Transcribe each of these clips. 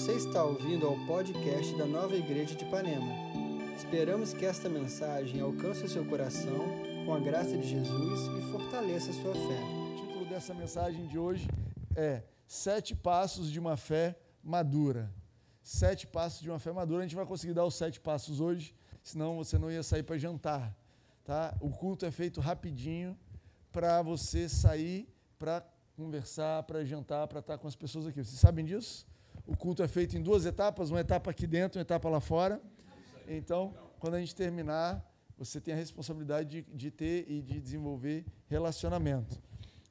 Você está ouvindo ao podcast da Nova Igreja de Ipanema. Esperamos que esta mensagem alcance o seu coração com a graça de Jesus e fortaleça a sua fé. O título dessa mensagem de hoje é Sete Passos de uma Fé Madura. Sete Passos de uma Fé Madura. A gente vai conseguir dar os sete passos hoje, senão você não ia sair para jantar. Tá? O culto é feito rapidinho para você sair para conversar, para jantar, para estar com as pessoas aqui. Vocês sabem disso? O culto é feito em duas etapas, uma etapa aqui dentro, uma etapa lá fora. Então, quando a gente terminar, você tem a responsabilidade de, de ter e de desenvolver relacionamento.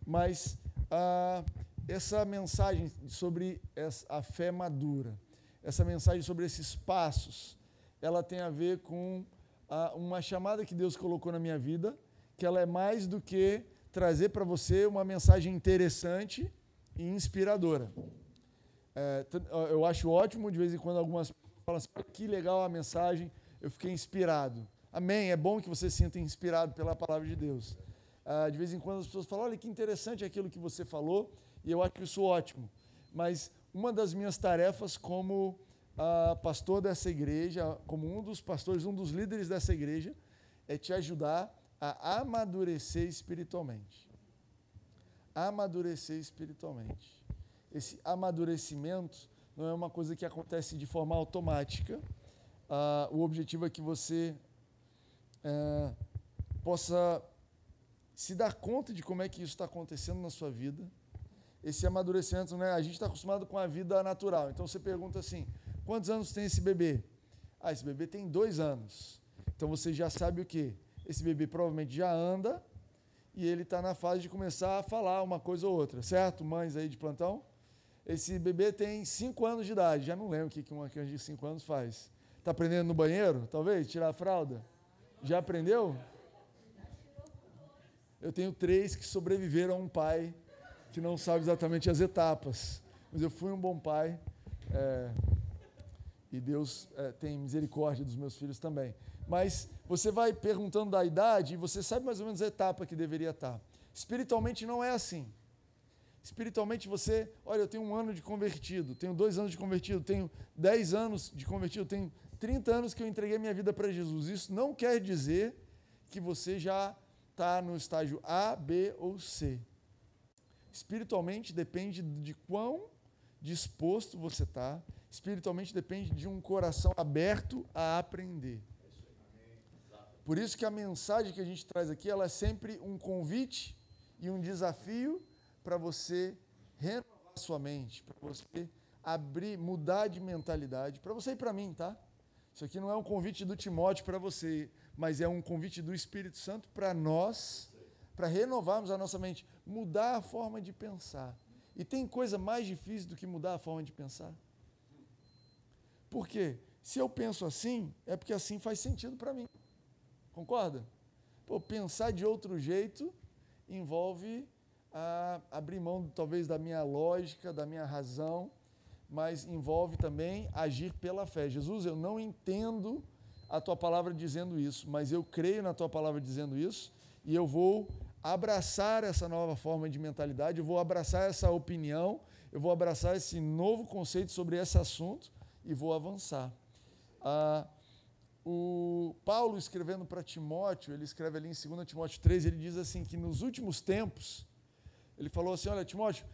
Mas ah, essa mensagem sobre a fé madura, essa mensagem sobre esses passos, ela tem a ver com ah, uma chamada que Deus colocou na minha vida, que ela é mais do que trazer para você uma mensagem interessante e inspiradora. É, eu acho ótimo, de vez em quando, algumas falam assim, que legal a mensagem, eu fiquei inspirado. Amém, é bom que você sinta inspirado pela palavra de Deus. Ah, de vez em quando as pessoas falam, olha que interessante aquilo que você falou, e eu acho isso ótimo. Mas uma das minhas tarefas como ah, pastor dessa igreja, como um dos pastores, um dos líderes dessa igreja, é te ajudar a amadurecer espiritualmente. Amadurecer espiritualmente. Esse amadurecimento não é uma coisa que acontece de forma automática. Ah, o objetivo é que você é, possa se dar conta de como é que isso está acontecendo na sua vida. Esse amadurecimento, né? A gente está acostumado com a vida natural. Então você pergunta assim: quantos anos tem esse bebê? Ah, esse bebê tem dois anos. Então você já sabe o quê? Esse bebê provavelmente já anda e ele está na fase de começar a falar uma coisa ou outra, certo? Mães aí de plantão? Esse bebê tem 5 anos de idade, já não lembro o que uma criança de 5 anos faz. Está aprendendo no banheiro, talvez? Tirar a fralda? Já aprendeu? Eu tenho três que sobreviveram a um pai que não sabe exatamente as etapas. Mas eu fui um bom pai. É, e Deus é, tem misericórdia dos meus filhos também. Mas você vai perguntando da idade e você sabe mais ou menos a etapa que deveria estar. Espiritualmente não é assim. Espiritualmente você, olha, eu tenho um ano de convertido, tenho dois anos de convertido, tenho dez anos de convertido, tenho 30 anos que eu entreguei minha vida para Jesus. Isso não quer dizer que você já está no estágio A, B ou C. Espiritualmente depende de quão disposto você está. Espiritualmente depende de um coração aberto a aprender. Por isso que a mensagem que a gente traz aqui, ela é sempre um convite e um desafio para você renovar sua mente, para você abrir, mudar de mentalidade, para você e para mim, tá? Isso aqui não é um convite do Timóteo para você, mas é um convite do Espírito Santo para nós, para renovarmos a nossa mente, mudar a forma de pensar. E tem coisa mais difícil do que mudar a forma de pensar? Por quê? Se eu penso assim, é porque assim faz sentido para mim. Concorda? Pô, pensar de outro jeito envolve a abrir mão talvez da minha lógica, da minha razão, mas envolve também agir pela fé. Jesus, eu não entendo a tua palavra dizendo isso, mas eu creio na tua palavra dizendo isso e eu vou abraçar essa nova forma de mentalidade, eu vou abraçar essa opinião, eu vou abraçar esse novo conceito sobre esse assunto e vou avançar. Ah, o Paulo escrevendo para Timóteo, ele escreve ali em 2 Timóteo 3, ele diz assim que nos últimos tempos ele falou assim: Olha, Timóteo,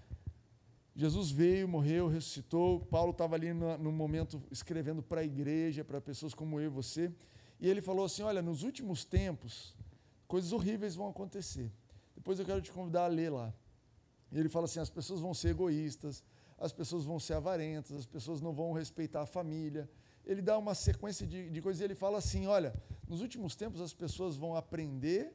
Jesus veio, morreu, ressuscitou. Paulo estava ali no, no, momento escrevendo para a igreja, para pessoas como eu e você. E ele falou assim: Olha, nos últimos tempos, coisas horríveis vão acontecer. Depois eu quero te convidar a ler lá. E ele fala assim: as pessoas vão ser egoístas, as pessoas vão ser avarentas, as pessoas não vão respeitar a família. Ele dá uma sequência de, de coisas e ele fala assim: olha, nos últimos tempos as pessoas vão aprender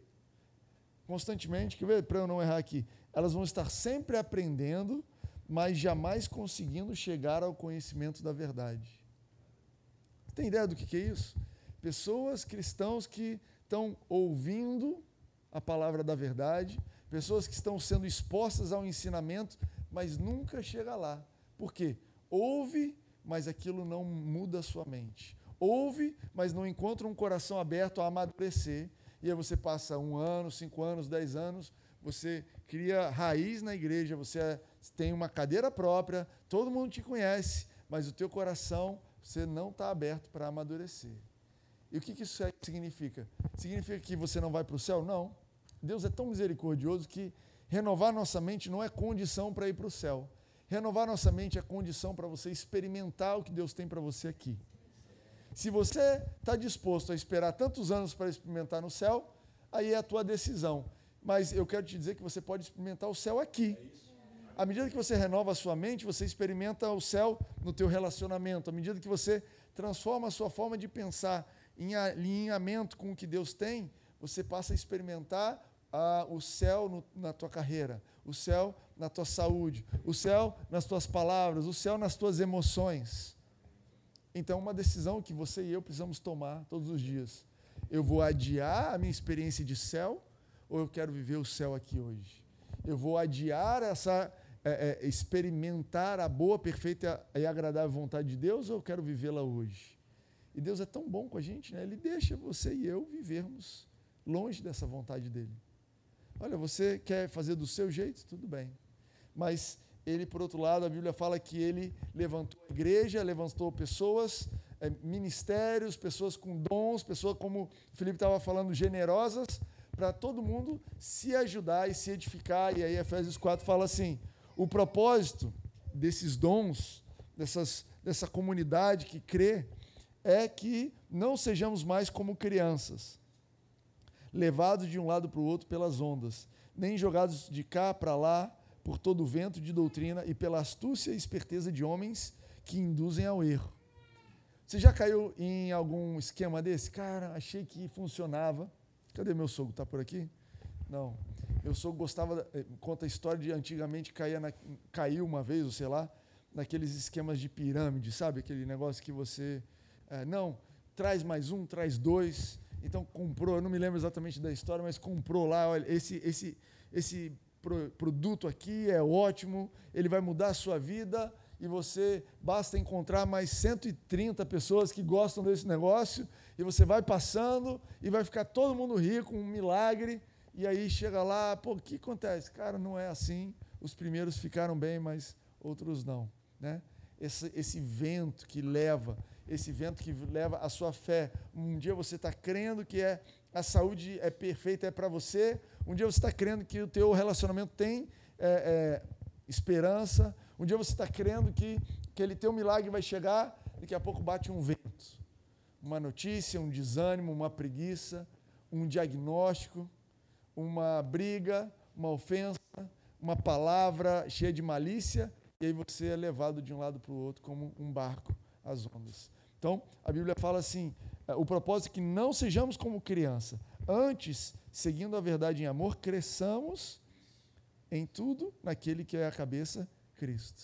constantemente, que para eu não errar aqui, elas vão estar sempre aprendendo, mas jamais conseguindo chegar ao conhecimento da verdade. Tem ideia do que é isso? Pessoas cristãos que estão ouvindo a palavra da verdade, pessoas que estão sendo expostas ao ensinamento, mas nunca chega lá. Por quê? Ouve, mas aquilo não muda a sua mente. Ouve, mas não encontra um coração aberto a amadurecer e aí você passa um ano, cinco anos, dez anos, você cria raiz na igreja, você tem uma cadeira própria, todo mundo te conhece, mas o teu coração, você não está aberto para amadurecer. E o que, que isso significa? Significa que você não vai para o céu? Não. Deus é tão misericordioso que renovar nossa mente não é condição para ir para o céu. Renovar nossa mente é condição para você experimentar o que Deus tem para você aqui. Se você está disposto a esperar tantos anos para experimentar no céu, aí é a tua decisão. Mas eu quero te dizer que você pode experimentar o céu aqui. À medida que você renova a sua mente, você experimenta o céu no teu relacionamento. À medida que você transforma a sua forma de pensar em alinhamento com o que Deus tem, você passa a experimentar ah, o céu no, na tua carreira, o céu na tua saúde, o céu nas tuas palavras, o céu nas tuas emoções. Então, uma decisão que você e eu precisamos tomar todos os dias. Eu vou adiar a minha experiência de céu ou eu quero viver o céu aqui hoje? Eu vou adiar essa é, é, experimentar a boa, perfeita e agradável vontade de Deus ou eu quero vivê-la hoje? E Deus é tão bom com a gente, né? Ele deixa você e eu vivermos longe dessa vontade dele. Olha, você quer fazer do seu jeito? Tudo bem. Mas ele, por outro lado, a Bíblia fala que ele levantou a igreja, levantou pessoas, é, ministérios, pessoas com dons, pessoas, como o Felipe estava falando, generosas, para todo mundo se ajudar e se edificar. E aí Efésios 4 fala assim: o propósito desses dons, dessas, dessa comunidade que crê, é que não sejamos mais como crianças, levados de um lado para o outro pelas ondas, nem jogados de cá para lá por todo o vento de doutrina e pela astúcia e esperteza de homens que induzem ao erro. Você já caiu em algum esquema desse? Cara, achei que funcionava. Cadê meu sogro? Está por aqui? Não. Meu sogro gostava, eh, conta a história de antigamente caía na, caiu uma vez, ou sei lá, naqueles esquemas de pirâmide, sabe? Aquele negócio que você. É, não, traz mais um, traz dois. Então comprou, eu não me lembro exatamente da história, mas comprou lá, olha, esse, esse, esse produto aqui é ótimo, ele vai mudar a sua vida e você basta encontrar mais 130 pessoas que gostam desse negócio e você vai passando e vai ficar todo mundo rico, um milagre. E aí chega lá, pô, o que acontece? Cara, não é assim. Os primeiros ficaram bem, mas outros não, né? Esse, esse vento que leva, esse vento que leva a sua fé. Um dia você está crendo que é a saúde é perfeita, é para você. Um dia você está crendo que o teu relacionamento tem é, é, esperança. Um dia você está crendo que aquele teu milagre vai chegar. Daqui a pouco bate um vento. Uma notícia, um desânimo, uma preguiça, um diagnóstico, uma briga, uma ofensa, uma palavra cheia de malícia. E aí você é levado de um lado para o outro como um barco às ondas. Então, a Bíblia fala assim: é, o propósito é que não sejamos como criança. Antes, seguindo a verdade em amor, cresçamos em tudo naquele que é a cabeça, Cristo.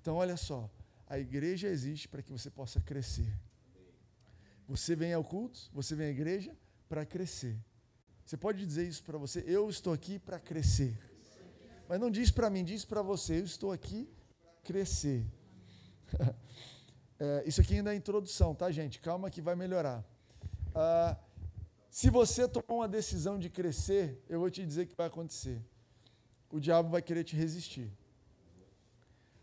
Então, olha só, a igreja existe para que você possa crescer. Você vem ao culto, você vem à igreja para crescer. Você pode dizer isso para você, eu estou aqui para crescer. Mas não diz para mim, diz para você, eu estou aqui para crescer. É, isso aqui ainda é a introdução, tá, gente? Calma que vai melhorar. Ah, se você tomar uma decisão de crescer, eu vou te dizer o que vai acontecer. O diabo vai querer te resistir.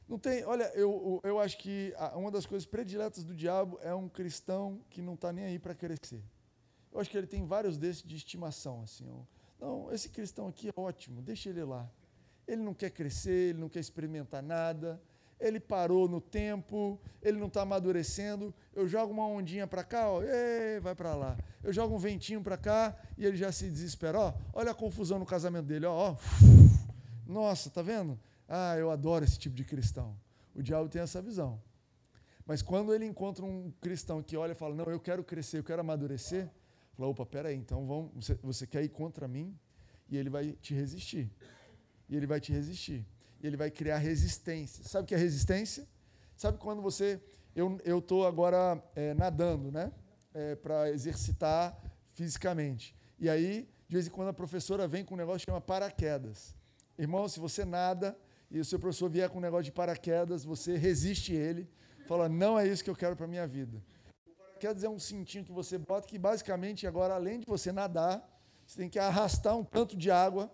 Não tem, olha, eu, eu acho que uma das coisas prediletas do diabo é um cristão que não está nem aí para crescer. Eu acho que ele tem vários desses de estimação. Assim, não, esse cristão aqui é ótimo, deixa ele lá. Ele não quer crescer, ele não quer experimentar nada ele parou no tempo, ele não está amadurecendo. Eu jogo uma ondinha para cá, ó, ei, vai para lá. Eu jogo um ventinho para cá e ele já se desespera. Ó, olha a confusão no casamento dele. Ó, ó. Nossa, tá vendo? Ah, eu adoro esse tipo de cristão. O diabo tem essa visão. Mas quando ele encontra um cristão que olha e fala, não, eu quero crescer, eu quero amadurecer, fala, opa, peraí, então vamos, você, você quer ir contra mim? E ele vai te resistir. E ele vai te resistir ele vai criar resistência. Sabe o que é resistência? Sabe quando você. Eu estou agora é, nadando, né? É, para exercitar fisicamente. E aí, de vez em quando, a professora vem com um negócio que chama paraquedas. Irmão, se você nada e o seu professor vier com um negócio de paraquedas, você resiste ele, fala: não é isso que eu quero para a minha vida. O paraquedas é um cintinho que você bota que, basicamente, agora, além de você nadar, você tem que arrastar um tanto de água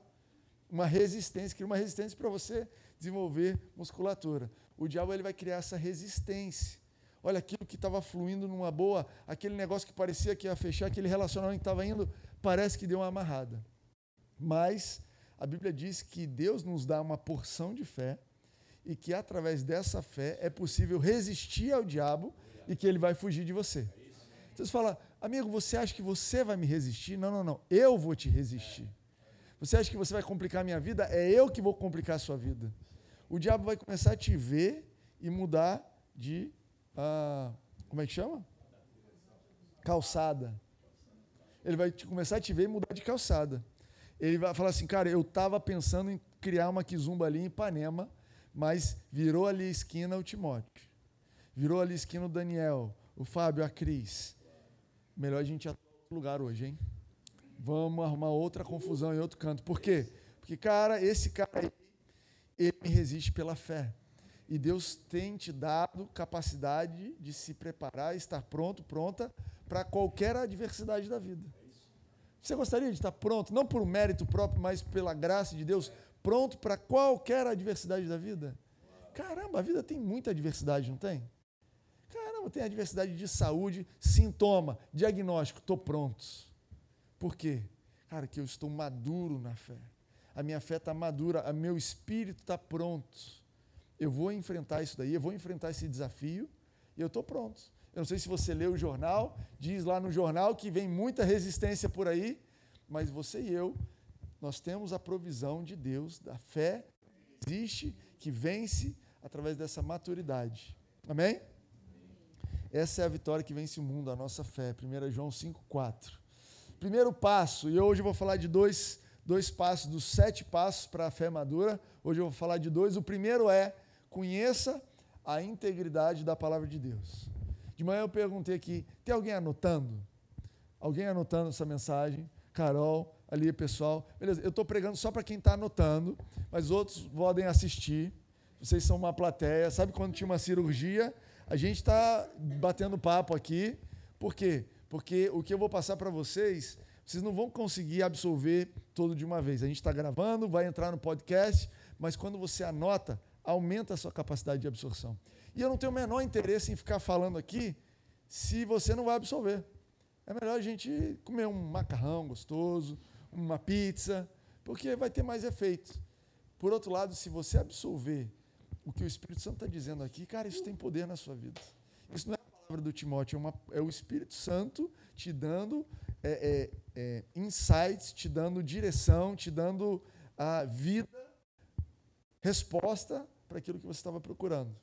uma resistência, cria uma resistência para você desenvolver musculatura. o diabo ele vai criar essa resistência. Olha aquilo que estava fluindo numa boa, aquele negócio que parecia que ia fechar, aquele relacionamento que estava indo, parece que deu uma amarrada. Mas a Bíblia diz que Deus nos dá uma porção de fé e que através dessa fé é possível resistir ao diabo e que ele vai fugir de você. Você fala, amigo, você acha que você vai me resistir? Não, não, não. Eu vou te resistir. Você acha que você vai complicar a minha vida? É eu que vou complicar a sua vida. O diabo vai começar a te ver e mudar de. Uh, como é que chama? Calçada. Ele vai te, começar a te ver e mudar de calçada. Ele vai falar assim, cara, eu estava pensando em criar uma quizumba ali em Ipanema, mas virou ali a esquina o Timóteo. Virou ali a esquina o Daniel, o Fábio, a Cris. Melhor a gente ir a outro lugar hoje, hein? Vamos arrumar outra confusão em outro canto. Por quê? Porque, cara, esse cara aí, ele me resiste pela fé. E Deus tem te dado capacidade de se preparar, estar pronto, pronta para qualquer adversidade da vida. Você gostaria de estar pronto, não por mérito próprio, mas pela graça de Deus, pronto para qualquer adversidade da vida? Caramba, a vida tem muita adversidade, não tem? Caramba, tem adversidade de saúde, sintoma, diagnóstico, estou pronto. Por quê? Cara, que eu estou maduro na fé. A minha fé está madura, o meu espírito está pronto. Eu vou enfrentar isso daí, eu vou enfrentar esse desafio e eu estou pronto. Eu não sei se você leu o jornal, diz lá no jornal que vem muita resistência por aí, mas você e eu, nós temos a provisão de Deus, da fé que existe, que vence através dessa maturidade. Amém? Essa é a vitória que vence o mundo, a nossa fé. 1 João 5,4. Primeiro passo, e hoje eu vou falar de dois, dois passos, dos sete passos para a fé madura. Hoje eu vou falar de dois. O primeiro é: conheça a integridade da palavra de Deus. De manhã eu perguntei aqui: tem alguém anotando? Alguém anotando essa mensagem? Carol, ali, pessoal. Beleza, eu estou pregando só para quem está anotando, mas outros podem assistir. Vocês são uma plateia. Sabe quando tinha uma cirurgia? A gente está batendo papo aqui. Por quê? porque o que eu vou passar para vocês, vocês não vão conseguir absorver todo de uma vez. A gente está gravando, vai entrar no podcast, mas quando você anota, aumenta a sua capacidade de absorção. E eu não tenho o menor interesse em ficar falando aqui se você não vai absorver. É melhor a gente comer um macarrão gostoso, uma pizza, porque vai ter mais efeito. Por outro lado, se você absorver o que o Espírito Santo está dizendo aqui, cara, isso tem poder na sua vida. Isso não é palavra do Timóteo, é, uma, é o Espírito Santo te dando é, é, é, insights, te dando direção, te dando a vida, resposta para aquilo que você estava procurando.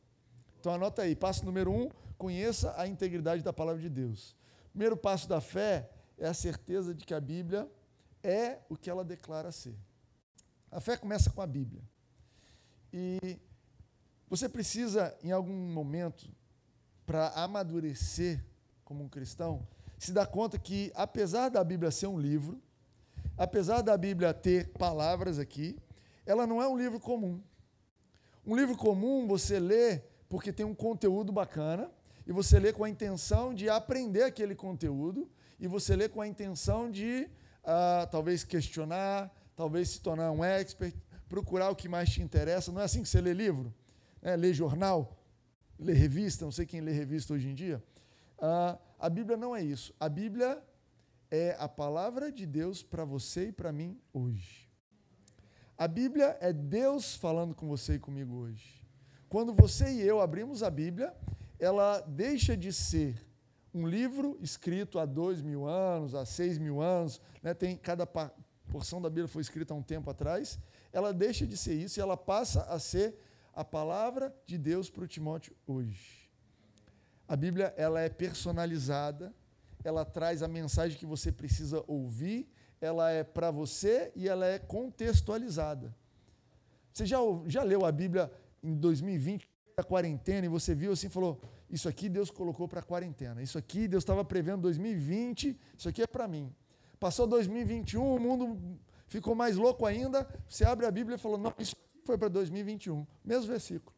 Então anota aí, passo número um, conheça a integridade da palavra de Deus. Primeiro passo da fé é a certeza de que a Bíblia é o que ela declara ser. A fé começa com a Bíblia. E você precisa, em algum momento, para amadurecer como um cristão, se dá conta que, apesar da Bíblia ser um livro, apesar da Bíblia ter palavras aqui, ela não é um livro comum. Um livro comum você lê porque tem um conteúdo bacana, e você lê com a intenção de aprender aquele conteúdo, e você lê com a intenção de uh, talvez questionar, talvez se tornar um expert, procurar o que mais te interessa. Não é assim que você lê livro? É, lê jornal? lê revista, não sei quem lê revista hoje em dia. Ah, a Bíblia não é isso. A Bíblia é a palavra de Deus para você e para mim hoje. A Bíblia é Deus falando com você e comigo hoje. Quando você e eu abrimos a Bíblia, ela deixa de ser um livro escrito há dois mil anos, há seis mil anos, né? tem cada porção da Bíblia foi escrita há um tempo atrás, ela deixa de ser isso e ela passa a ser a palavra de Deus para o Timóteo hoje. A Bíblia ela é personalizada, ela traz a mensagem que você precisa ouvir, ela é para você e ela é contextualizada. Você já, já leu a Bíblia em 2020, a quarentena, e você viu assim e falou: Isso aqui Deus colocou para a quarentena, isso aqui Deus estava prevendo 2020, isso aqui é para mim. Passou 2021, o mundo ficou mais louco ainda. Você abre a Bíblia e falou: Não, isso foi para 2021. Mesmo versículo.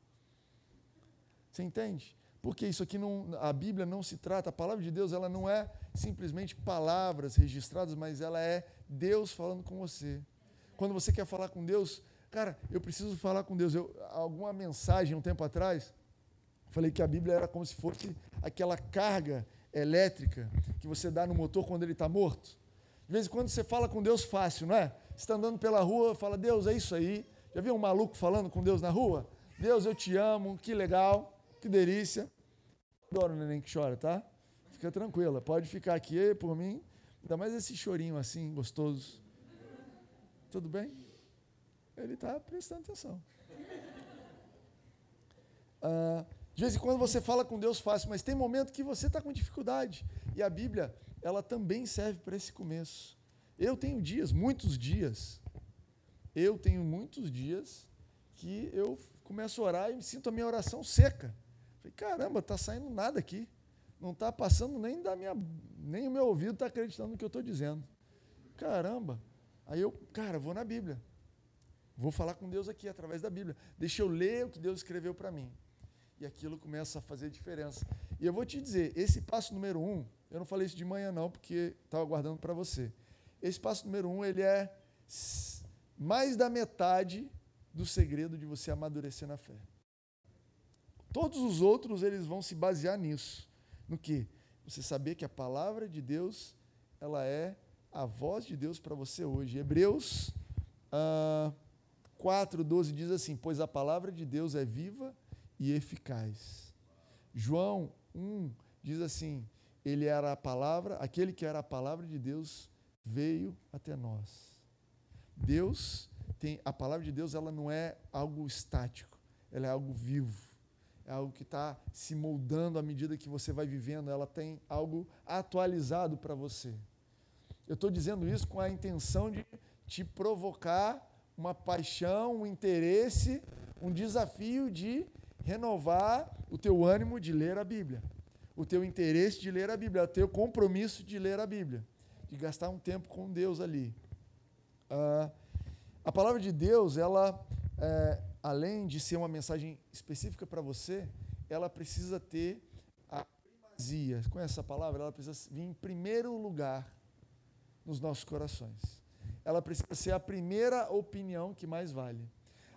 Você entende? Porque isso aqui não, a Bíblia não se trata, a palavra de Deus, ela não é simplesmente palavras registradas, mas ela é Deus falando com você. Quando você quer falar com Deus, Cara, eu preciso falar com Deus. Eu, alguma mensagem um tempo atrás, falei que a Bíblia era como se fosse aquela carga elétrica que você dá no motor quando ele está morto. De vez em quando você fala com Deus fácil, não é? Você está andando pela rua, fala, Deus, é isso aí. Já viu um maluco falando com Deus na rua? Deus, eu te amo, que legal, que delícia. Adoro o neném que chora, tá? Fica tranquila, pode ficar aqui por mim. Ainda mais esse chorinho assim, gostoso. Tudo bem? Ele está prestando atenção. Ah, de vez em quando você fala com Deus fácil, mas tem momento que você está com dificuldade. E a Bíblia, ela também serve para esse começo. Eu tenho dias, muitos dias, eu tenho muitos dias que eu começo a orar e sinto a minha oração seca. Falei, caramba, está saindo nada aqui. Não está passando nem da minha. Nem o meu ouvido está acreditando no que eu estou dizendo. Caramba. Aí eu, cara, vou na Bíblia. Vou falar com Deus aqui através da Bíblia. Deixa eu ler o que Deus escreveu para mim e aquilo começa a fazer diferença. E eu vou te dizer, esse passo número um, eu não falei isso de manhã não, porque estava guardando para você. Esse passo número um, ele é mais da metade do segredo de você amadurecer na fé. Todos os outros, eles vão se basear nisso. No que? Você saber que a palavra de Deus, ela é a voz de Deus para você hoje. Hebreus ah, 4, 12 diz assim, pois a palavra de Deus é viva e eficaz. João 1 diz assim: Ele era a palavra, aquele que era a palavra de Deus veio até nós. Deus tem a palavra de Deus, ela não é algo estático, ela é algo vivo. É algo que está se moldando à medida que você vai vivendo, ela tem algo atualizado para você. Eu estou dizendo isso com a intenção de te provocar uma paixão, um interesse, um desafio de renovar o teu ânimo de ler a Bíblia, o teu interesse de ler a Bíblia, o teu compromisso de ler a Bíblia, de gastar um tempo com Deus ali. Ah, a palavra de Deus, ela, é, além de ser uma mensagem específica para você, ela precisa ter a primazia. Conhece essa palavra? Ela precisa vir em primeiro lugar nos nossos corações. Ela precisa ser a primeira opinião que mais vale.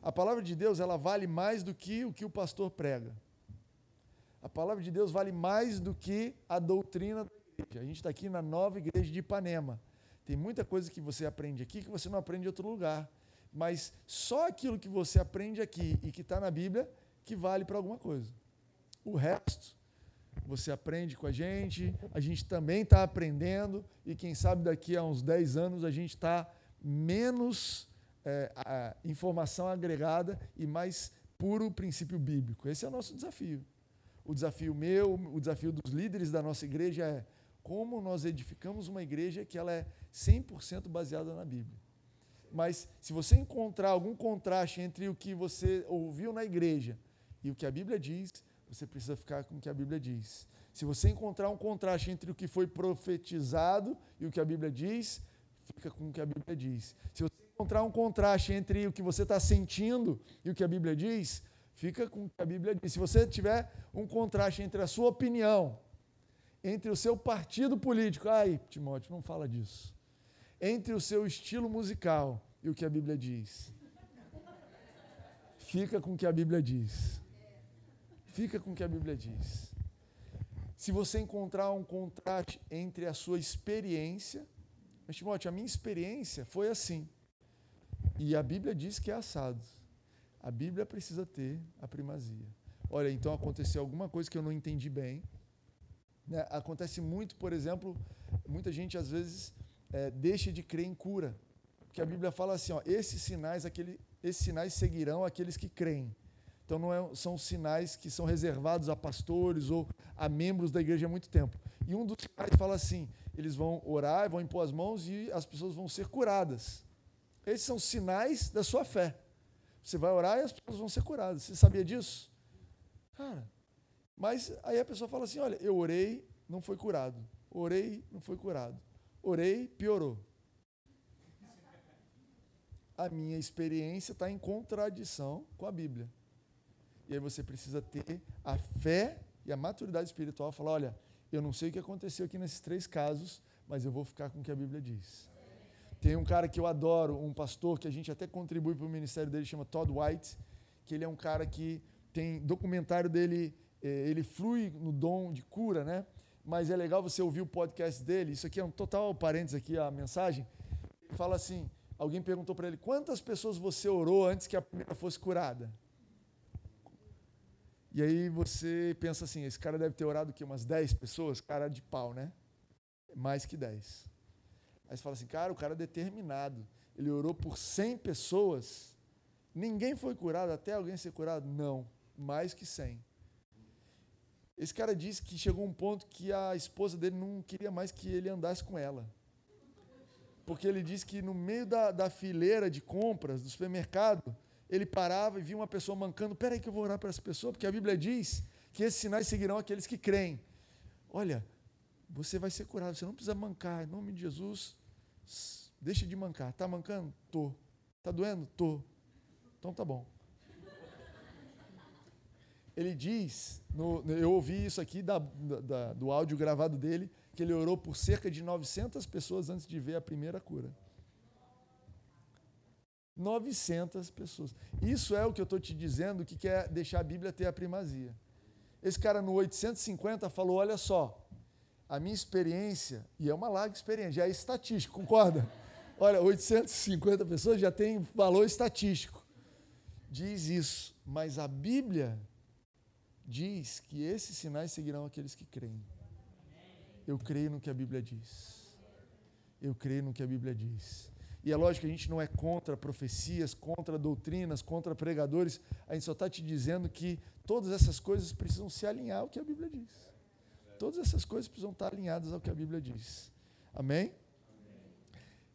A palavra de Deus, ela vale mais do que o que o pastor prega. A palavra de Deus vale mais do que a doutrina da igreja. A gente está aqui na nova igreja de Ipanema. Tem muita coisa que você aprende aqui que você não aprende em outro lugar. Mas só aquilo que você aprende aqui e que está na Bíblia que vale para alguma coisa. O resto, você aprende com a gente, a gente também está aprendendo, e quem sabe daqui a uns 10 anos a gente está menos é, a informação agregada e mais puro princípio bíblico. Esse é o nosso desafio. O desafio meu, o desafio dos líderes da nossa igreja é como nós edificamos uma igreja que ela é 100% baseada na Bíblia. Mas se você encontrar algum contraste entre o que você ouviu na igreja e o que a Bíblia diz, você precisa ficar com o que a Bíblia diz. Se você encontrar um contraste entre o que foi profetizado e o que a Bíblia diz, fica com o que a Bíblia diz. Se você encontrar um contraste entre o que você está sentindo e o que a Bíblia diz, fica com o que a Bíblia diz. Se você tiver um contraste entre a sua opinião, entre o seu partido político, ai, Timóteo, não fala disso. Entre o seu estilo musical e o que a Bíblia diz. Fica com o que a Bíblia diz. Fica com o que a Bíblia diz. Se você encontrar um contraste entre a sua experiência, mas Timóteo, a minha experiência foi assim. E a Bíblia diz que é assado. A Bíblia precisa ter a primazia. Olha, então aconteceu alguma coisa que eu não entendi bem. Né? Acontece muito, por exemplo, muita gente às vezes é, deixa de crer em cura. Porque a Bíblia fala assim: ó, esses sinais, aquele, esses sinais seguirão aqueles que creem. Então não é, são sinais que são reservados a pastores ou a membros da igreja há muito tempo. E um dos sinais fala assim: eles vão orar, vão impor as mãos e as pessoas vão ser curadas. Esses são sinais da sua fé. Você vai orar e as pessoas vão ser curadas. Você sabia disso? Cara, mas aí a pessoa fala assim: olha, eu orei, não foi curado. Orei, não foi curado. Orei, piorou. A minha experiência está em contradição com a Bíblia. E aí você precisa ter a fé e a maturidade espiritual. Falar: olha, eu não sei o que aconteceu aqui nesses três casos, mas eu vou ficar com o que a Bíblia diz Tem um cara que eu adoro, um pastor que a gente até contribui para o ministério dele, chama Todd White, que ele é um cara que tem documentário dele, eh, ele flui no dom de cura, né? Mas é legal você ouvir o podcast dele. Isso aqui é um total parênteses aqui a mensagem. Ele fala assim: alguém perguntou para ele quantas pessoas você orou antes que a primeira fosse curada. E aí você pensa assim, esse cara deve ter orado que umas 10 pessoas, cara de pau, né? Mais que 10. Aí você fala assim, cara, o cara é determinado. Ele orou por 100 pessoas, ninguém foi curado até alguém ser curado? Não, mais que 100. Esse cara disse que chegou um ponto que a esposa dele não queria mais que ele andasse com ela. Porque ele disse que no meio da, da fileira de compras do supermercado, ele parava e via uma pessoa mancando. Peraí que eu vou orar para essa pessoa, porque a Bíblia diz que esses sinais seguirão aqueles que creem. Olha, você vai ser curado, você não precisa mancar. Em nome de Jesus, deixa de mancar. Está mancando? Tô. Está doendo? Tô. Então tá bom. Ele diz, no, eu ouvi isso aqui da, da, do áudio gravado dele, que ele orou por cerca de 900 pessoas antes de ver a primeira cura. 900 pessoas. Isso é o que eu estou te dizendo que quer deixar a Bíblia ter a primazia. Esse cara no 850 falou: olha só, a minha experiência, e é uma larga experiência, já é estatístico, concorda? Olha, 850 pessoas já tem valor estatístico. Diz isso, mas a Bíblia diz que esses sinais seguirão aqueles que creem. Eu creio no que a Bíblia diz. Eu creio no que a Bíblia diz. E é lógico que a gente não é contra profecias, contra doutrinas, contra pregadores. A gente só está te dizendo que todas essas coisas precisam se alinhar ao que a Bíblia diz. Todas essas coisas precisam estar alinhadas ao que a Bíblia diz. Amém?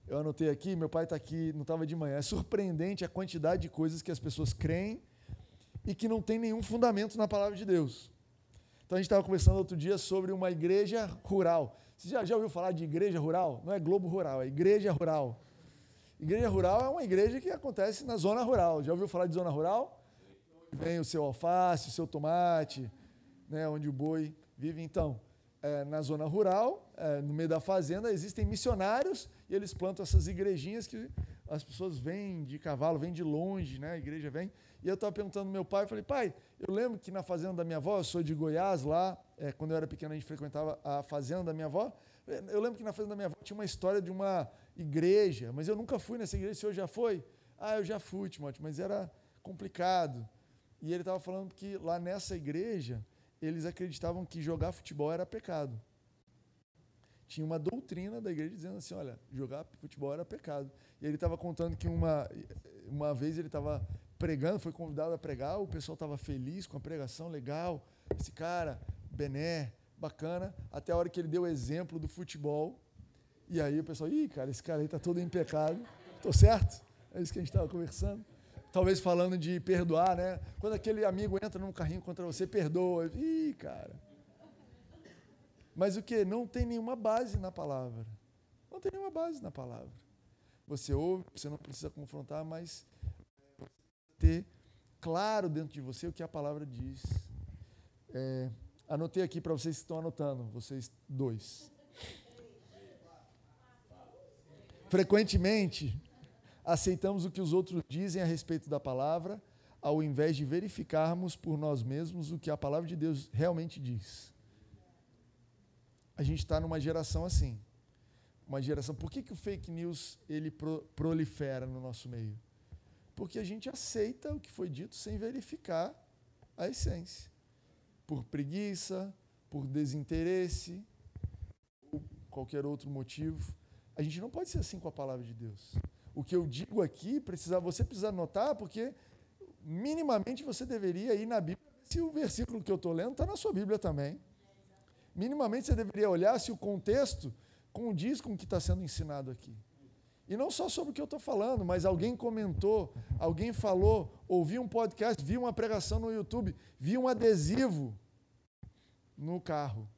Eu anotei aqui, meu pai está aqui, não estava de manhã. É surpreendente a quantidade de coisas que as pessoas creem e que não tem nenhum fundamento na palavra de Deus. Então a gente estava conversando outro dia sobre uma igreja rural. Você já, já ouviu falar de igreja rural? Não é Globo Rural, é igreja rural. Igreja rural é uma igreja que acontece na zona rural. Já ouviu falar de zona rural? Vem o seu alface, o seu tomate, né, onde o boi vive. Então, é, na zona rural, é, no meio da fazenda, existem missionários e eles plantam essas igrejinhas que as pessoas vêm de cavalo, vêm de longe, né, a igreja vem. E eu estava perguntando ao meu pai, falei, pai, eu lembro que na fazenda da minha avó, eu sou de Goiás, lá, é, quando eu era pequeno a gente frequentava a fazenda da minha avó, eu lembro que na fazenda da minha avó tinha uma história de uma igreja, mas eu nunca fui nessa igreja, o senhor já foi? Ah, eu já fui, Timóteo, mas era complicado. E ele estava falando que lá nessa igreja, eles acreditavam que jogar futebol era pecado. Tinha uma doutrina da igreja dizendo assim: olha, jogar futebol era pecado. E ele estava contando que uma, uma vez ele estava pregando, foi convidado a pregar, o pessoal estava feliz com a pregação, legal. Esse cara, Bené, bacana, até a hora que ele deu o exemplo do futebol. E aí o pessoal, ih, cara, esse cara aí está todo em pecado. Estou certo? É isso que a gente estava conversando. Talvez falando de perdoar, né? Quando aquele amigo entra num carrinho contra você, perdoa. Ih, cara. Mas o que? Não tem nenhuma base na palavra. Não tem nenhuma base na palavra. Você ouve, você não precisa confrontar, mas ter claro dentro de você o que a palavra diz. É, anotei aqui para vocês que estão anotando, vocês dois. Frequentemente, aceitamos o que os outros dizem a respeito da palavra, ao invés de verificarmos por nós mesmos o que a palavra de Deus realmente diz. A gente está numa geração assim. Uma geração. Por que, que o fake news ele pro, prolifera no nosso meio? Porque a gente aceita o que foi dito sem verificar a essência. Por preguiça, por desinteresse, ou qualquer outro motivo. A gente não pode ser assim com a palavra de Deus. O que eu digo aqui, precisa, você precisa anotar, porque minimamente você deveria ir na Bíblia, se o versículo que eu estou lendo está na sua Bíblia também. Minimamente você deveria olhar se o contexto condiz com o que está sendo ensinado aqui. E não só sobre o que eu estou falando, mas alguém comentou, alguém falou, ouvi um podcast, vi uma pregação no YouTube, vi um adesivo no carro.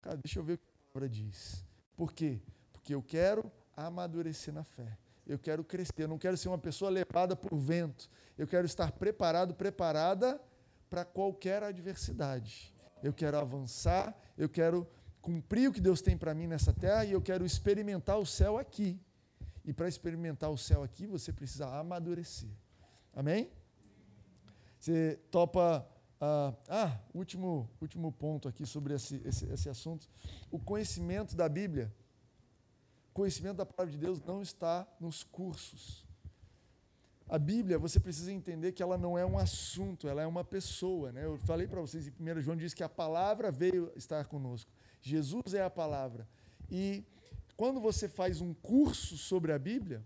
Cara, deixa eu ver o que a palavra diz. Por quê? Porque eu quero amadurecer na fé. Eu quero crescer, eu não quero ser uma pessoa levada por vento. Eu quero estar preparado, preparada para qualquer adversidade. Eu quero avançar, eu quero cumprir o que Deus tem para mim nessa terra e eu quero experimentar o céu aqui. E para experimentar o céu aqui, você precisa amadurecer. Amém? Você topa. Uh, ah, último, último ponto aqui sobre esse, esse, esse assunto. O conhecimento da Bíblia, conhecimento da palavra de Deus não está nos cursos. A Bíblia, você precisa entender que ela não é um assunto, ela é uma pessoa. Né? Eu falei para vocês em 1 João diz que a palavra veio estar conosco. Jesus é a palavra. E quando você faz um curso sobre a Bíblia,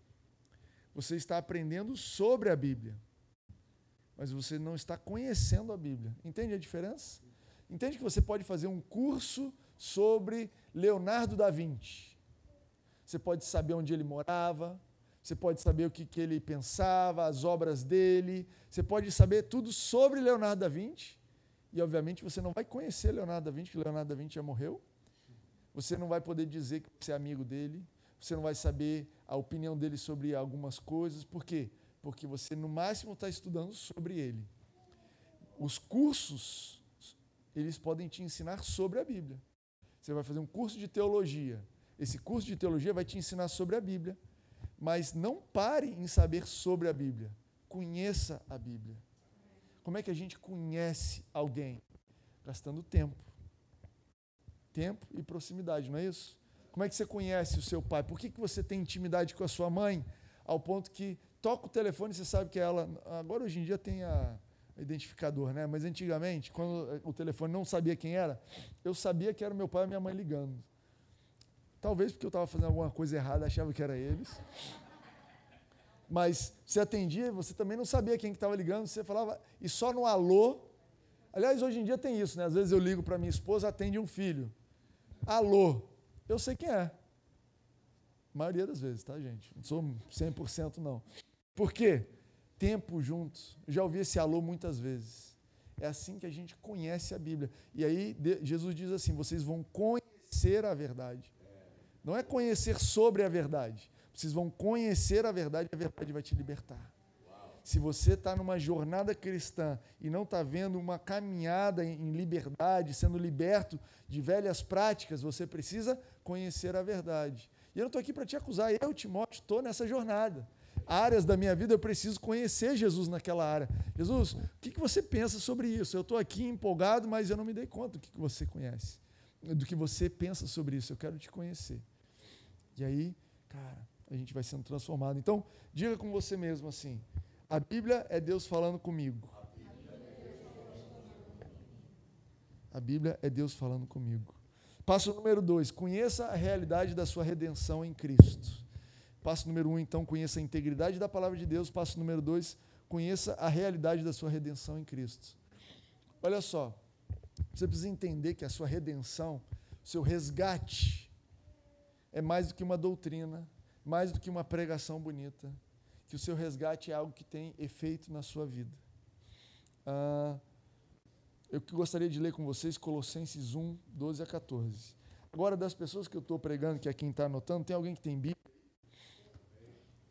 você está aprendendo sobre a Bíblia. Mas você não está conhecendo a Bíblia. Entende a diferença? Entende que você pode fazer um curso sobre Leonardo da Vinci. Você pode saber onde ele morava, você pode saber o que, que ele pensava, as obras dele, você pode saber tudo sobre Leonardo da Vinci, e obviamente você não vai conhecer Leonardo da Vinci, que Leonardo da Vinci já morreu. Você não vai poder dizer que você é amigo dele, você não vai saber a opinião dele sobre algumas coisas, por quê? Porque você no máximo está estudando sobre ele. Os cursos, eles podem te ensinar sobre a Bíblia. Você vai fazer um curso de teologia. Esse curso de teologia vai te ensinar sobre a Bíblia mas não pare em saber sobre a Bíblia. Conheça a Bíblia. Como é que a gente conhece alguém? Gastando tempo. Tempo e proximidade, não é isso? Como é que você conhece o seu pai? Por que, que você tem intimidade com a sua mãe ao ponto que toca o telefone e você sabe que ela. Agora, hoje em dia, tem a, identificador, né? Mas antigamente, quando o telefone não sabia quem era, eu sabia que era meu pai e minha mãe ligando. Talvez porque eu estava fazendo alguma coisa errada, achava que era eles. Mas você atendia, você também não sabia quem estava que ligando, você falava, e só no alô. Aliás, hoje em dia tem isso, né? Às vezes eu ligo para minha esposa, atende um filho. Alô, eu sei quem é. A maioria das vezes, tá, gente? Não sou 100% não. Por quê? Tempo juntos. Eu já ouvi esse alô muitas vezes. É assim que a gente conhece a Bíblia. E aí Jesus diz assim: vocês vão conhecer a verdade. Não é conhecer sobre a verdade. Vocês vão conhecer a verdade e a verdade vai te libertar. Se você está numa jornada cristã e não está vendo uma caminhada em liberdade, sendo liberto de velhas práticas, você precisa conhecer a verdade. E eu não estou aqui para te acusar, eu, Timóteo, estou nessa jornada. Áreas da minha vida eu preciso conhecer Jesus naquela área. Jesus, o que, que você pensa sobre isso? Eu estou aqui empolgado, mas eu não me dei conta do que, que você conhece, do que você pensa sobre isso. Eu quero te conhecer. E aí, cara, a gente vai sendo transformado. Então, diga com você mesmo assim: a Bíblia é Deus falando comigo. A Bíblia é Deus falando comigo. Passo número dois: conheça a realidade da sua redenção em Cristo. Passo número um, então, conheça a integridade da palavra de Deus. Passo número dois, conheça a realidade da sua redenção em Cristo. Olha só, você precisa entender que a sua redenção, seu resgate, é mais do que uma doutrina, mais do que uma pregação bonita, que o seu resgate é algo que tem efeito na sua vida. Ah, eu gostaria de ler com vocês Colossenses 1, 12 a 14. Agora, das pessoas que eu estou pregando, que é quem está anotando, tem alguém que tem Bíblia?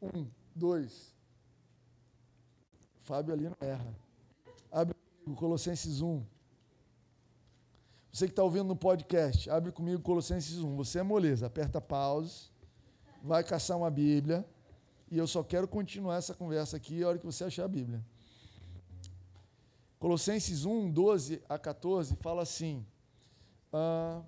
Um, dois. Fábio ali não erra. Abre Colossenses 1. Você que está ouvindo no podcast, abre comigo Colossenses 1. Você é moleza, aperta pause, vai caçar uma Bíblia, e eu só quero continuar essa conversa aqui a hora que você achar a Bíblia. Colossenses 1, 12 a 14 fala assim: ah,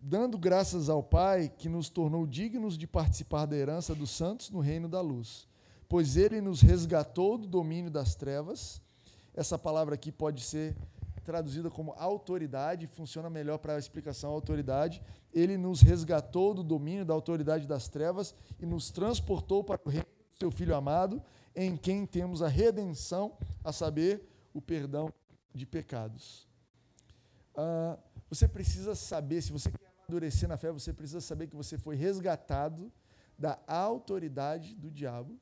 dando graças ao Pai que nos tornou dignos de participar da herança dos santos no reino da luz, pois ele nos resgatou do domínio das trevas. Essa palavra aqui pode ser traduzida como autoridade, funciona melhor para a explicação autoridade. Ele nos resgatou do domínio da autoridade das trevas e nos transportou para o reino do seu Filho amado, em quem temos a redenção, a saber, o perdão de pecados. Ah, você precisa saber, se você quer amadurecer na fé, você precisa saber que você foi resgatado da autoridade do diabo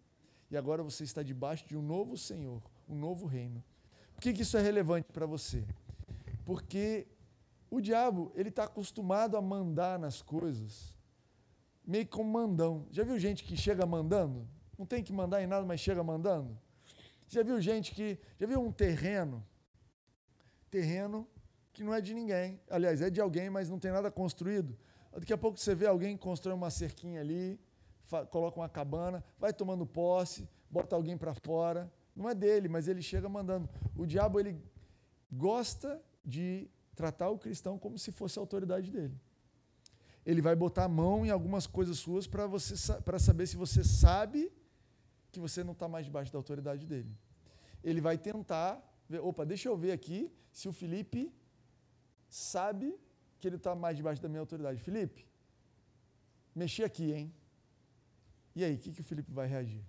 e agora você está debaixo de um novo Senhor, um novo reino. Por que, que isso é relevante para você? Porque o diabo ele está acostumado a mandar nas coisas, meio como mandão. Já viu gente que chega mandando? Não tem que mandar em nada, mas chega mandando? Já viu gente que. Já viu um terreno? Terreno que não é de ninguém. Aliás, é de alguém, mas não tem nada construído. Daqui a pouco você vê alguém constrói uma cerquinha ali, coloca uma cabana, vai tomando posse, bota alguém para fora. Não é dele, mas ele chega mandando. O diabo ele gosta de tratar o cristão como se fosse a autoridade dele. Ele vai botar a mão em algumas coisas suas para você para saber se você sabe que você não está mais debaixo da autoridade dele. Ele vai tentar ver, opa, deixa eu ver aqui se o Felipe sabe que ele está mais debaixo da minha autoridade. Felipe, mexi aqui, hein? E aí, o que, que o Felipe vai reagir?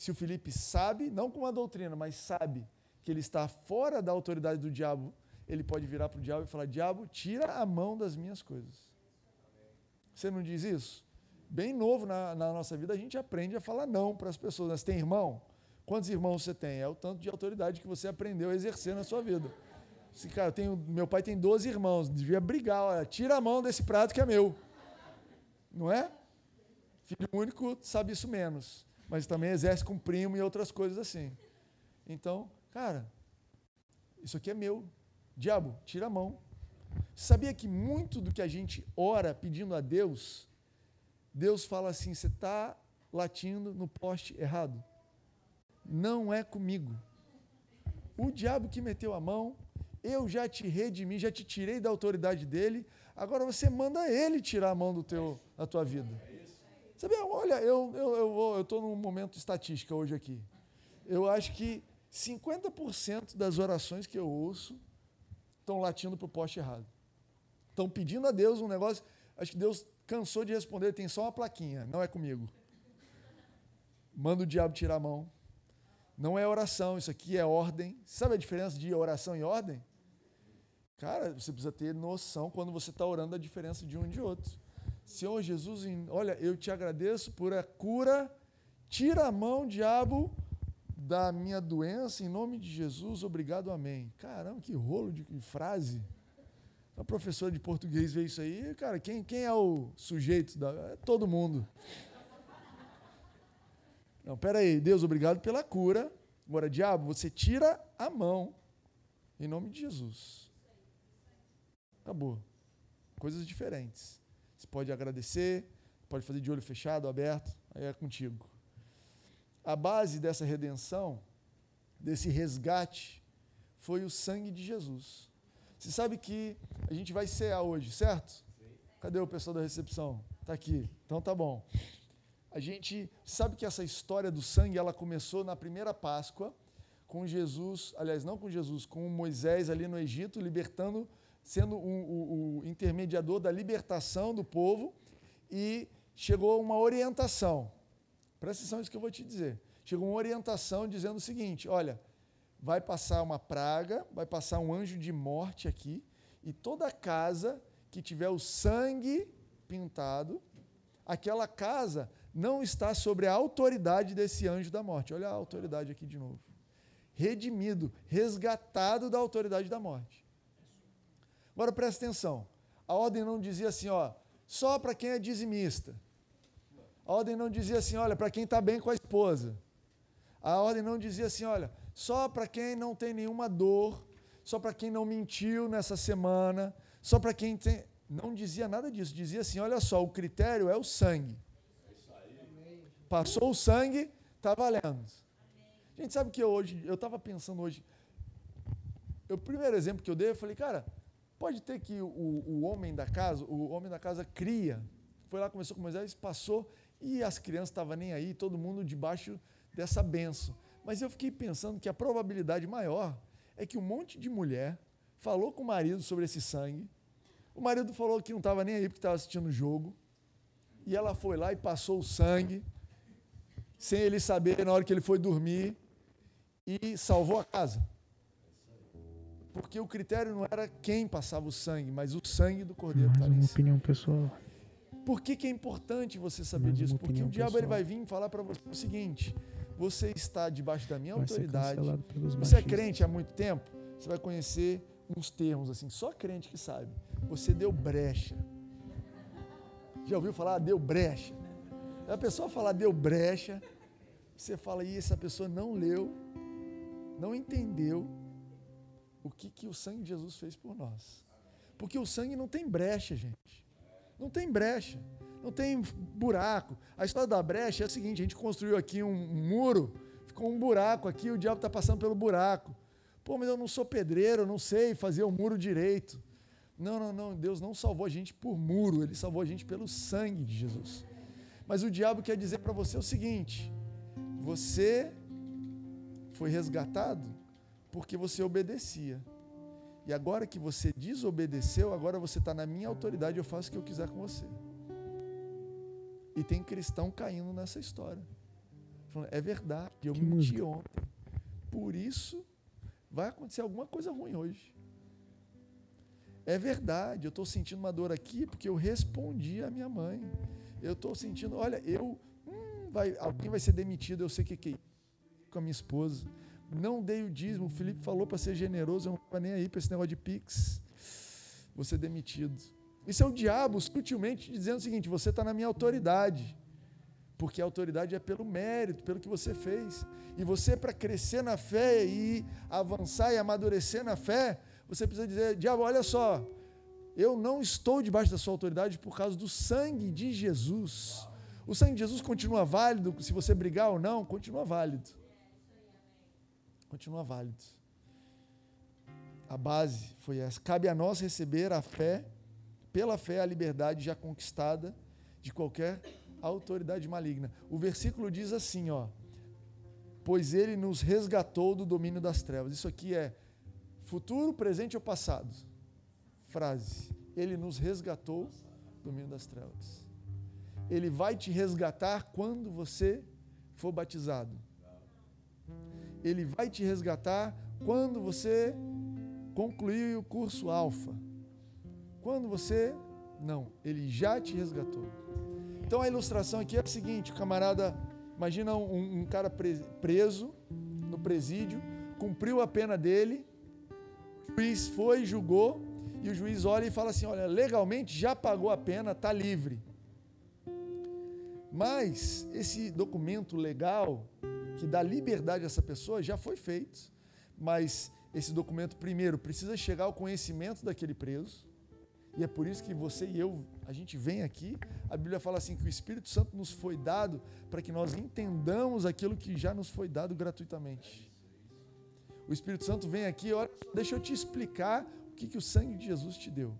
Se o Felipe sabe, não com a doutrina, mas sabe que ele está fora da autoridade do diabo, ele pode virar para o diabo e falar: Diabo, tira a mão das minhas coisas. Você não diz isso? Bem novo na, na nossa vida, a gente aprende a falar não para as pessoas. Você tem irmão? Quantos irmãos você tem? É o tanto de autoridade que você aprendeu a exercer na sua vida. Se, cara, tenho, meu pai tem 12 irmãos, devia brigar, olha, tira a mão desse prato que é meu. Não é? Filho único sabe isso menos, mas também exerce com primo e outras coisas assim. Então, cara, isso aqui é meu. Diabo, tira a mão. Sabia que muito do que a gente ora pedindo a Deus, Deus fala assim: você está latindo no poste errado. Não é comigo. O diabo que meteu a mão, eu já te redimi, já te tirei da autoridade dele, agora você manda ele tirar a mão do teu, da tua vida. Sabia, olha, eu eu, eu, eu num momento estatística hoje aqui. Eu acho que 50% das orações que eu ouço estão latindo para o poste errado. Estão pedindo a Deus um negócio, acho que Deus cansou de responder, tem só uma plaquinha, não é comigo. Manda o diabo tirar a mão. Não é oração, isso aqui é ordem. Sabe a diferença de oração e ordem? Cara, você precisa ter noção quando você está orando a diferença de um e de outro. Senhor Jesus, olha, eu te agradeço por a cura. Tira a mão, diabo, da minha doença, em nome de Jesus, obrigado, amém. Caramba, que rolo de frase. A professora de português vê isso aí, cara, quem, quem é o sujeito? Da, é todo mundo. Não, peraí, Deus, obrigado pela cura. Agora, diabo, você tira a mão, em nome de Jesus. Acabou. Coisas diferentes. Você pode agradecer, pode fazer de olho fechado, aberto, aí é contigo. A base dessa redenção, desse resgate, foi o sangue de Jesus. Você sabe que a gente vai cear hoje, certo? Cadê o pessoal da recepção? Está aqui. Então tá bom. A gente sabe que essa história do sangue, ela começou na primeira Páscoa, com Jesus, aliás, não com Jesus, com Moisés ali no Egito, libertando sendo um, o, o intermediador da libertação do povo, e chegou uma orientação. Presta atenção nisso que eu vou te dizer. Chegou uma orientação dizendo o seguinte: olha, vai passar uma praga, vai passar um anjo de morte aqui, e toda casa que tiver o sangue pintado, aquela casa não está sobre a autoridade desse anjo da morte. Olha a autoridade aqui de novo. Redimido, resgatado da autoridade da morte. Agora presta atenção. A ordem não dizia assim, ó, só para quem é dizimista. A ordem não dizia assim, olha, para quem está bem com a esposa. A ordem não dizia assim, olha, só para quem não tem nenhuma dor, só para quem não mentiu nessa semana, só para quem tem. Não dizia nada disso. Dizia assim: olha só, o critério é o sangue. Passou o sangue, está valendo. A gente sabe que hoje, eu estava pensando hoje, o primeiro exemplo que eu dei, eu falei, cara, Pode ter que o, o homem da casa, o homem da casa cria, foi lá, começou com Moisés, passou e as crianças estavam nem aí, todo mundo debaixo dessa benção. Mas eu fiquei pensando que a probabilidade maior é que um monte de mulher falou com o marido sobre esse sangue. O marido falou que não estava nem aí porque estava assistindo o jogo. E ela foi lá e passou o sangue, sem ele saber, na hora que ele foi dormir, e salvou a casa. Porque o critério não era quem passava o sangue, mas o sangue do cordeiro. Mais uma opinião pessoal. Por que, que é importante você saber Mais disso? Porque o diabo ele vai vir falar para você o seguinte: você está debaixo da minha vai autoridade. Você é crente há muito tempo, você vai conhecer uns termos assim, só crente que sabe. Você deu brecha. Já ouviu falar? Deu brecha. A pessoa falar deu brecha, você fala, e essa pessoa não leu, não entendeu o que, que o sangue de Jesus fez por nós. Porque o sangue não tem brecha, gente. Não tem brecha, não tem buraco. A história da brecha é a seguinte: a gente construiu aqui um, muro, ficou um buraco aqui, o diabo está passando pelo buraco. Pô, mas eu não sou pedreiro, eu não sei fazer o muro direito. Não, não, não. Deus não salvou a gente por muro, Ele salvou a gente pelo sangue de Jesus. Mas o diabo quer dizer para você o seguinte: você foi resgatado porque você obedecia. E agora que você desobedeceu, agora você está na minha autoridade, eu faço o que eu quiser com você. E tem cristão caindo nessa história. Falando, é verdade, eu que menti música. ontem. Por isso vai acontecer alguma coisa ruim hoje. É verdade, eu estou sentindo uma dor aqui porque eu respondi à minha mãe. Eu estou sentindo, olha, eu. Hum, vai, alguém vai ser demitido, eu sei que é com a minha esposa não dei o dízimo. O Felipe falou para ser generoso, eu não estava nem aí para esse negócio de pix. Ser demitido. Isso é o diabo sutilmente dizendo o seguinte: você está na minha autoridade. Porque a autoridade é pelo mérito, pelo que você fez. E você, para crescer na fé e avançar e amadurecer na fé, você precisa dizer: diabo, olha só, eu não estou debaixo da sua autoridade por causa do sangue de Jesus. O sangue de Jesus continua válido, se você brigar ou não, continua válido continua válido. A base foi essa. Cabe a nós receber a fé, pela fé, a liberdade já conquistada de qualquer autoridade maligna. O versículo diz assim, ó: Pois ele nos resgatou do domínio das trevas. Isso aqui é futuro, presente ou passado? Frase. Ele nos resgatou do domínio das trevas. Ele vai te resgatar quando você for batizado. Ele vai te resgatar quando você concluir o curso alfa. Quando você. Não, ele já te resgatou. Então a ilustração aqui é a seguinte: o camarada, imagina um, um cara preso no presídio, cumpriu a pena dele, o juiz foi, julgou, e o juiz olha e fala assim: olha, legalmente já pagou a pena, está livre. Mas esse documento legal que dá liberdade a essa pessoa já foi feito. Mas esse documento, primeiro, precisa chegar ao conhecimento daquele preso. E é por isso que você e eu, a gente vem aqui. A Bíblia fala assim que o Espírito Santo nos foi dado para que nós entendamos aquilo que já nos foi dado gratuitamente. O Espírito Santo vem aqui, olha, deixa eu te explicar o que, que o sangue de Jesus te deu.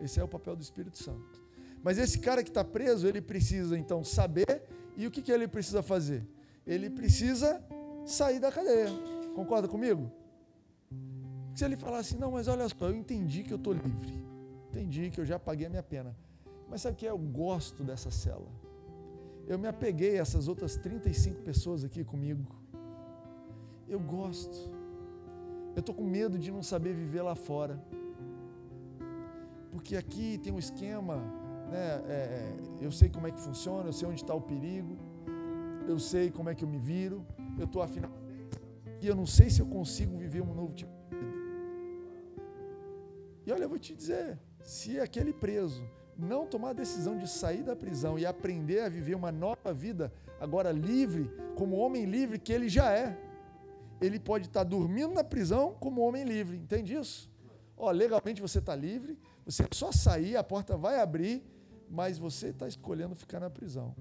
Esse é o papel do Espírito Santo. Mas esse cara que está preso, ele precisa então saber e o que, que ele precisa fazer? ele precisa sair da cadeia. Concorda comigo? Se ele falar assim, não, mas olha só, eu entendi que eu estou livre. Entendi que eu já paguei a minha pena. Mas sabe o que é? Eu gosto dessa cela. Eu me apeguei a essas outras 35 pessoas aqui comigo. Eu gosto. Eu estou com medo de não saber viver lá fora. Porque aqui tem um esquema, né? É, é eu sei como é que funciona, eu sei onde está o perigo eu sei como é que eu me viro, eu estou afinal e eu não sei se eu consigo viver um novo tipo de vida. E olha, eu vou te dizer, se aquele preso não tomar a decisão de sair da prisão e aprender a viver uma nova vida, agora livre, como homem livre que ele já é, ele pode estar dormindo na prisão como homem livre, entende isso? Ó, legalmente você está livre, você só sair, a porta vai abrir, mas você está escolhendo ficar na prisão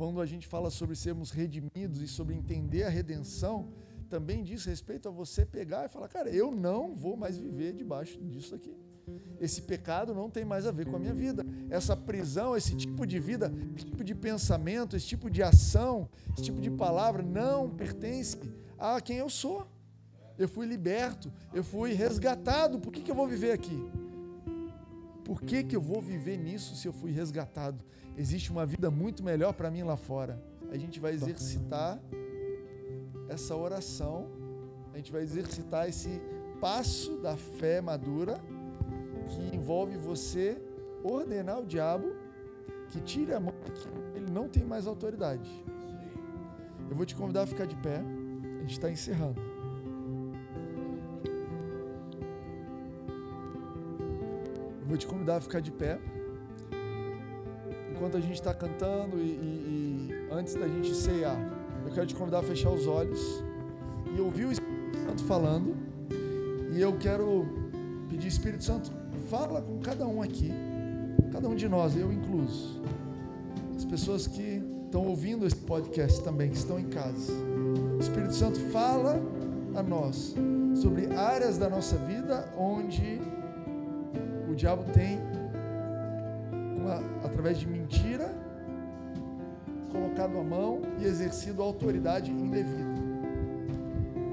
quando a gente fala sobre sermos redimidos e sobre entender a redenção, também diz respeito a você pegar e falar, cara, eu não vou mais viver debaixo disso aqui. Esse pecado não tem mais a ver com a minha vida. Essa prisão, esse tipo de vida, esse tipo de pensamento, esse tipo de ação, esse tipo de palavra não pertence a quem eu sou. Eu fui liberto, eu fui resgatado. Por que, que eu vou viver aqui? Por que, que eu vou viver nisso se eu fui resgatado? Existe uma vida muito melhor para mim lá fora. A gente vai exercitar essa oração, a gente vai exercitar esse passo da fé madura que envolve você ordenar o diabo que tire a mão, que ele não tem mais autoridade. Eu vou te convidar a ficar de pé, a gente está encerrando. Vou te convidar a ficar de pé. Enquanto a gente está cantando e, e, e, antes da gente ceiar, eu quero te convidar a fechar os olhos e ouvir o Espírito Santo falando. E eu quero pedir, Espírito Santo, fala com cada um aqui, cada um de nós, eu incluso. As pessoas que estão ouvindo esse podcast também, que estão em casa. O Espírito Santo fala a nós sobre áreas da nossa vida onde diabo tem, através de mentira, colocado a mão e exercido autoridade indevida.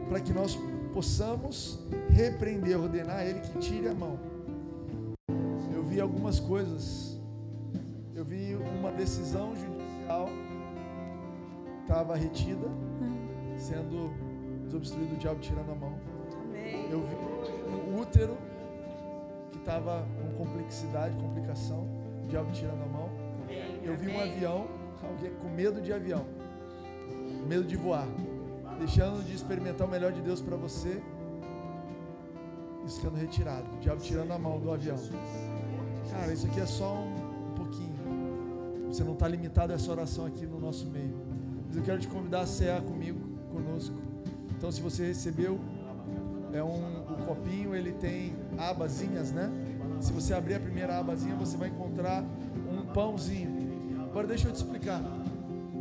Para que nós possamos repreender, ordenar ele que tire a mão. Eu vi algumas coisas. Eu vi uma decisão judicial estava retida, sendo desobstruído o diabo tirando a mão. Eu vi um útero estava com complexidade, complicação, diabo tirando a mão. Eu vi um avião, alguém com medo de avião, medo de voar, deixando de experimentar o melhor de Deus para você e sendo retirado, diabo tirando a mão do avião. Cara, isso aqui é só um, um pouquinho. Você não está limitado a essa oração aqui no nosso meio. Mas eu quero te convidar a cear comigo, conosco. Então, se você recebeu, é um, um copinho, ele tem abazinhas, né? Se você abrir a primeira abazinha, você vai encontrar um pãozinho. Agora, deixa eu te explicar.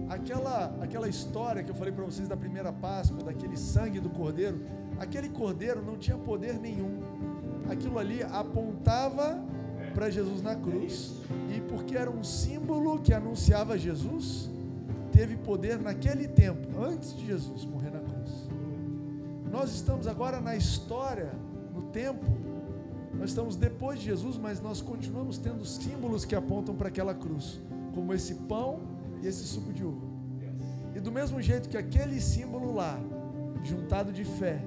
Aquela, aquela história que eu falei para vocês da primeira Páscoa, daquele sangue do cordeiro, aquele cordeiro não tinha poder nenhum. Aquilo ali apontava para Jesus na cruz, e porque era um símbolo que anunciava Jesus, teve poder naquele tempo, antes de Jesus morrer na cruz. Nós estamos agora na história, no tempo, nós estamos depois de Jesus, mas nós continuamos tendo símbolos que apontam para aquela cruz, como esse pão e esse suco de uva. E do mesmo jeito que aquele símbolo lá, juntado de fé,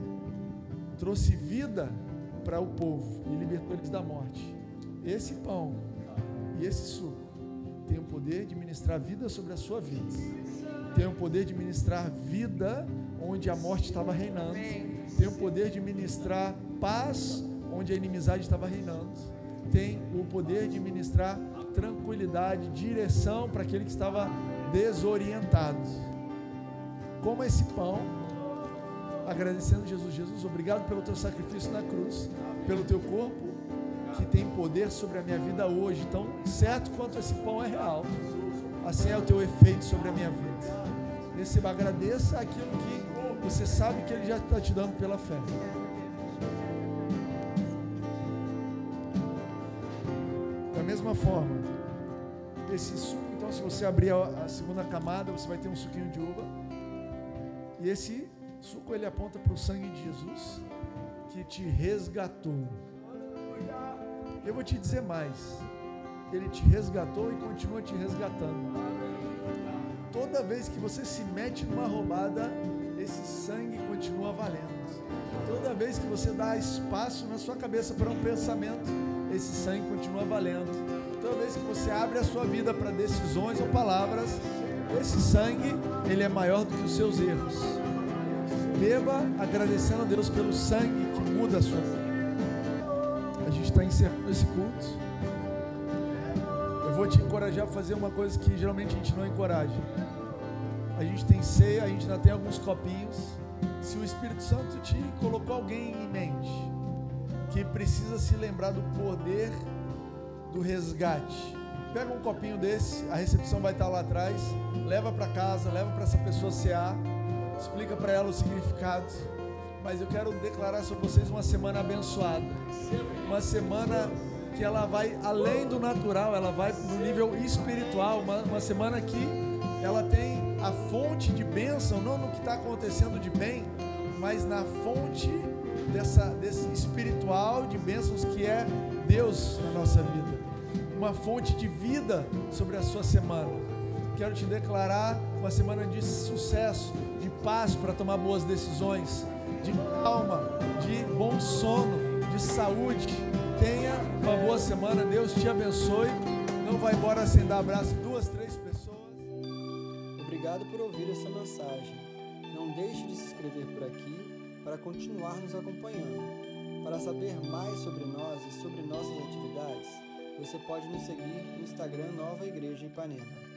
trouxe vida para o povo e libertou eles da morte. Esse pão e esse suco tem o poder de ministrar vida sobre a sua vida. Tem o poder de ministrar vida onde a morte estava reinando. Tem o poder de ministrar paz onde a inimizade estava reinando. Tem o poder de ministrar tranquilidade, direção para aquele que estava desorientado. Coma esse pão, agradecendo Jesus. Jesus, obrigado pelo teu sacrifício na cruz, pelo teu corpo que tem poder sobre a minha vida hoje. Tão certo quanto esse pão é real, assim é o teu efeito sobre a minha vida. Receba, agradeça aquilo que você sabe que Ele já está te dando pela fé. Forma, esse suco, então, se você abrir a segunda camada, você vai ter um suquinho de uva. E esse suco ele aponta para o sangue de Jesus que te resgatou. Eu vou te dizer mais. Ele te resgatou e continua te resgatando. Toda vez que você se mete numa roubada, esse sangue continua valendo. Toda vez que você dá espaço na sua cabeça para um pensamento, esse sangue continua valendo. Toda vez que você abre a sua vida para decisões ou palavras, esse sangue, ele é maior do que os seus erros. Beba agradecendo a Deus pelo sangue que muda a sua vida. A gente está encerrando esse culto. Eu vou te encorajar a fazer uma coisa que geralmente a gente não encoraja. A gente tem ceia, a gente ainda tem alguns copinhos. Se o Espírito Santo te colocou alguém em mente que precisa se lembrar do poder do resgate, pega um copinho desse, a recepção vai estar lá atrás, leva para casa, leva para essa pessoa cear, explica para ela o significado. Mas eu quero declarar sobre vocês uma semana abençoada, uma semana que ela vai além do natural, ela vai no nível espiritual, uma, uma semana que ela tem a fonte de bênção, não no que está acontecendo de bem, mas na fonte dessa, desse espiritual de bênçãos que é Deus na nossa vida. Uma fonte de vida sobre a sua semana. Quero te declarar uma semana de sucesso, de paz para tomar boas decisões, de calma, de bom sono, de saúde. Tenha uma boa semana. Deus te abençoe. Não vai embora sem dar abraço duas, três pessoas. Obrigado por ouvir essa mensagem. Não deixe de se inscrever por aqui para continuar nos acompanhando. Para saber mais sobre nós e sobre nossas atividades, você pode nos seguir no Instagram Nova Igreja Ipanema.